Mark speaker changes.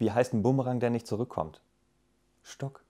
Speaker 1: Wie heißt ein Bumerang, der nicht zurückkommt? Stock.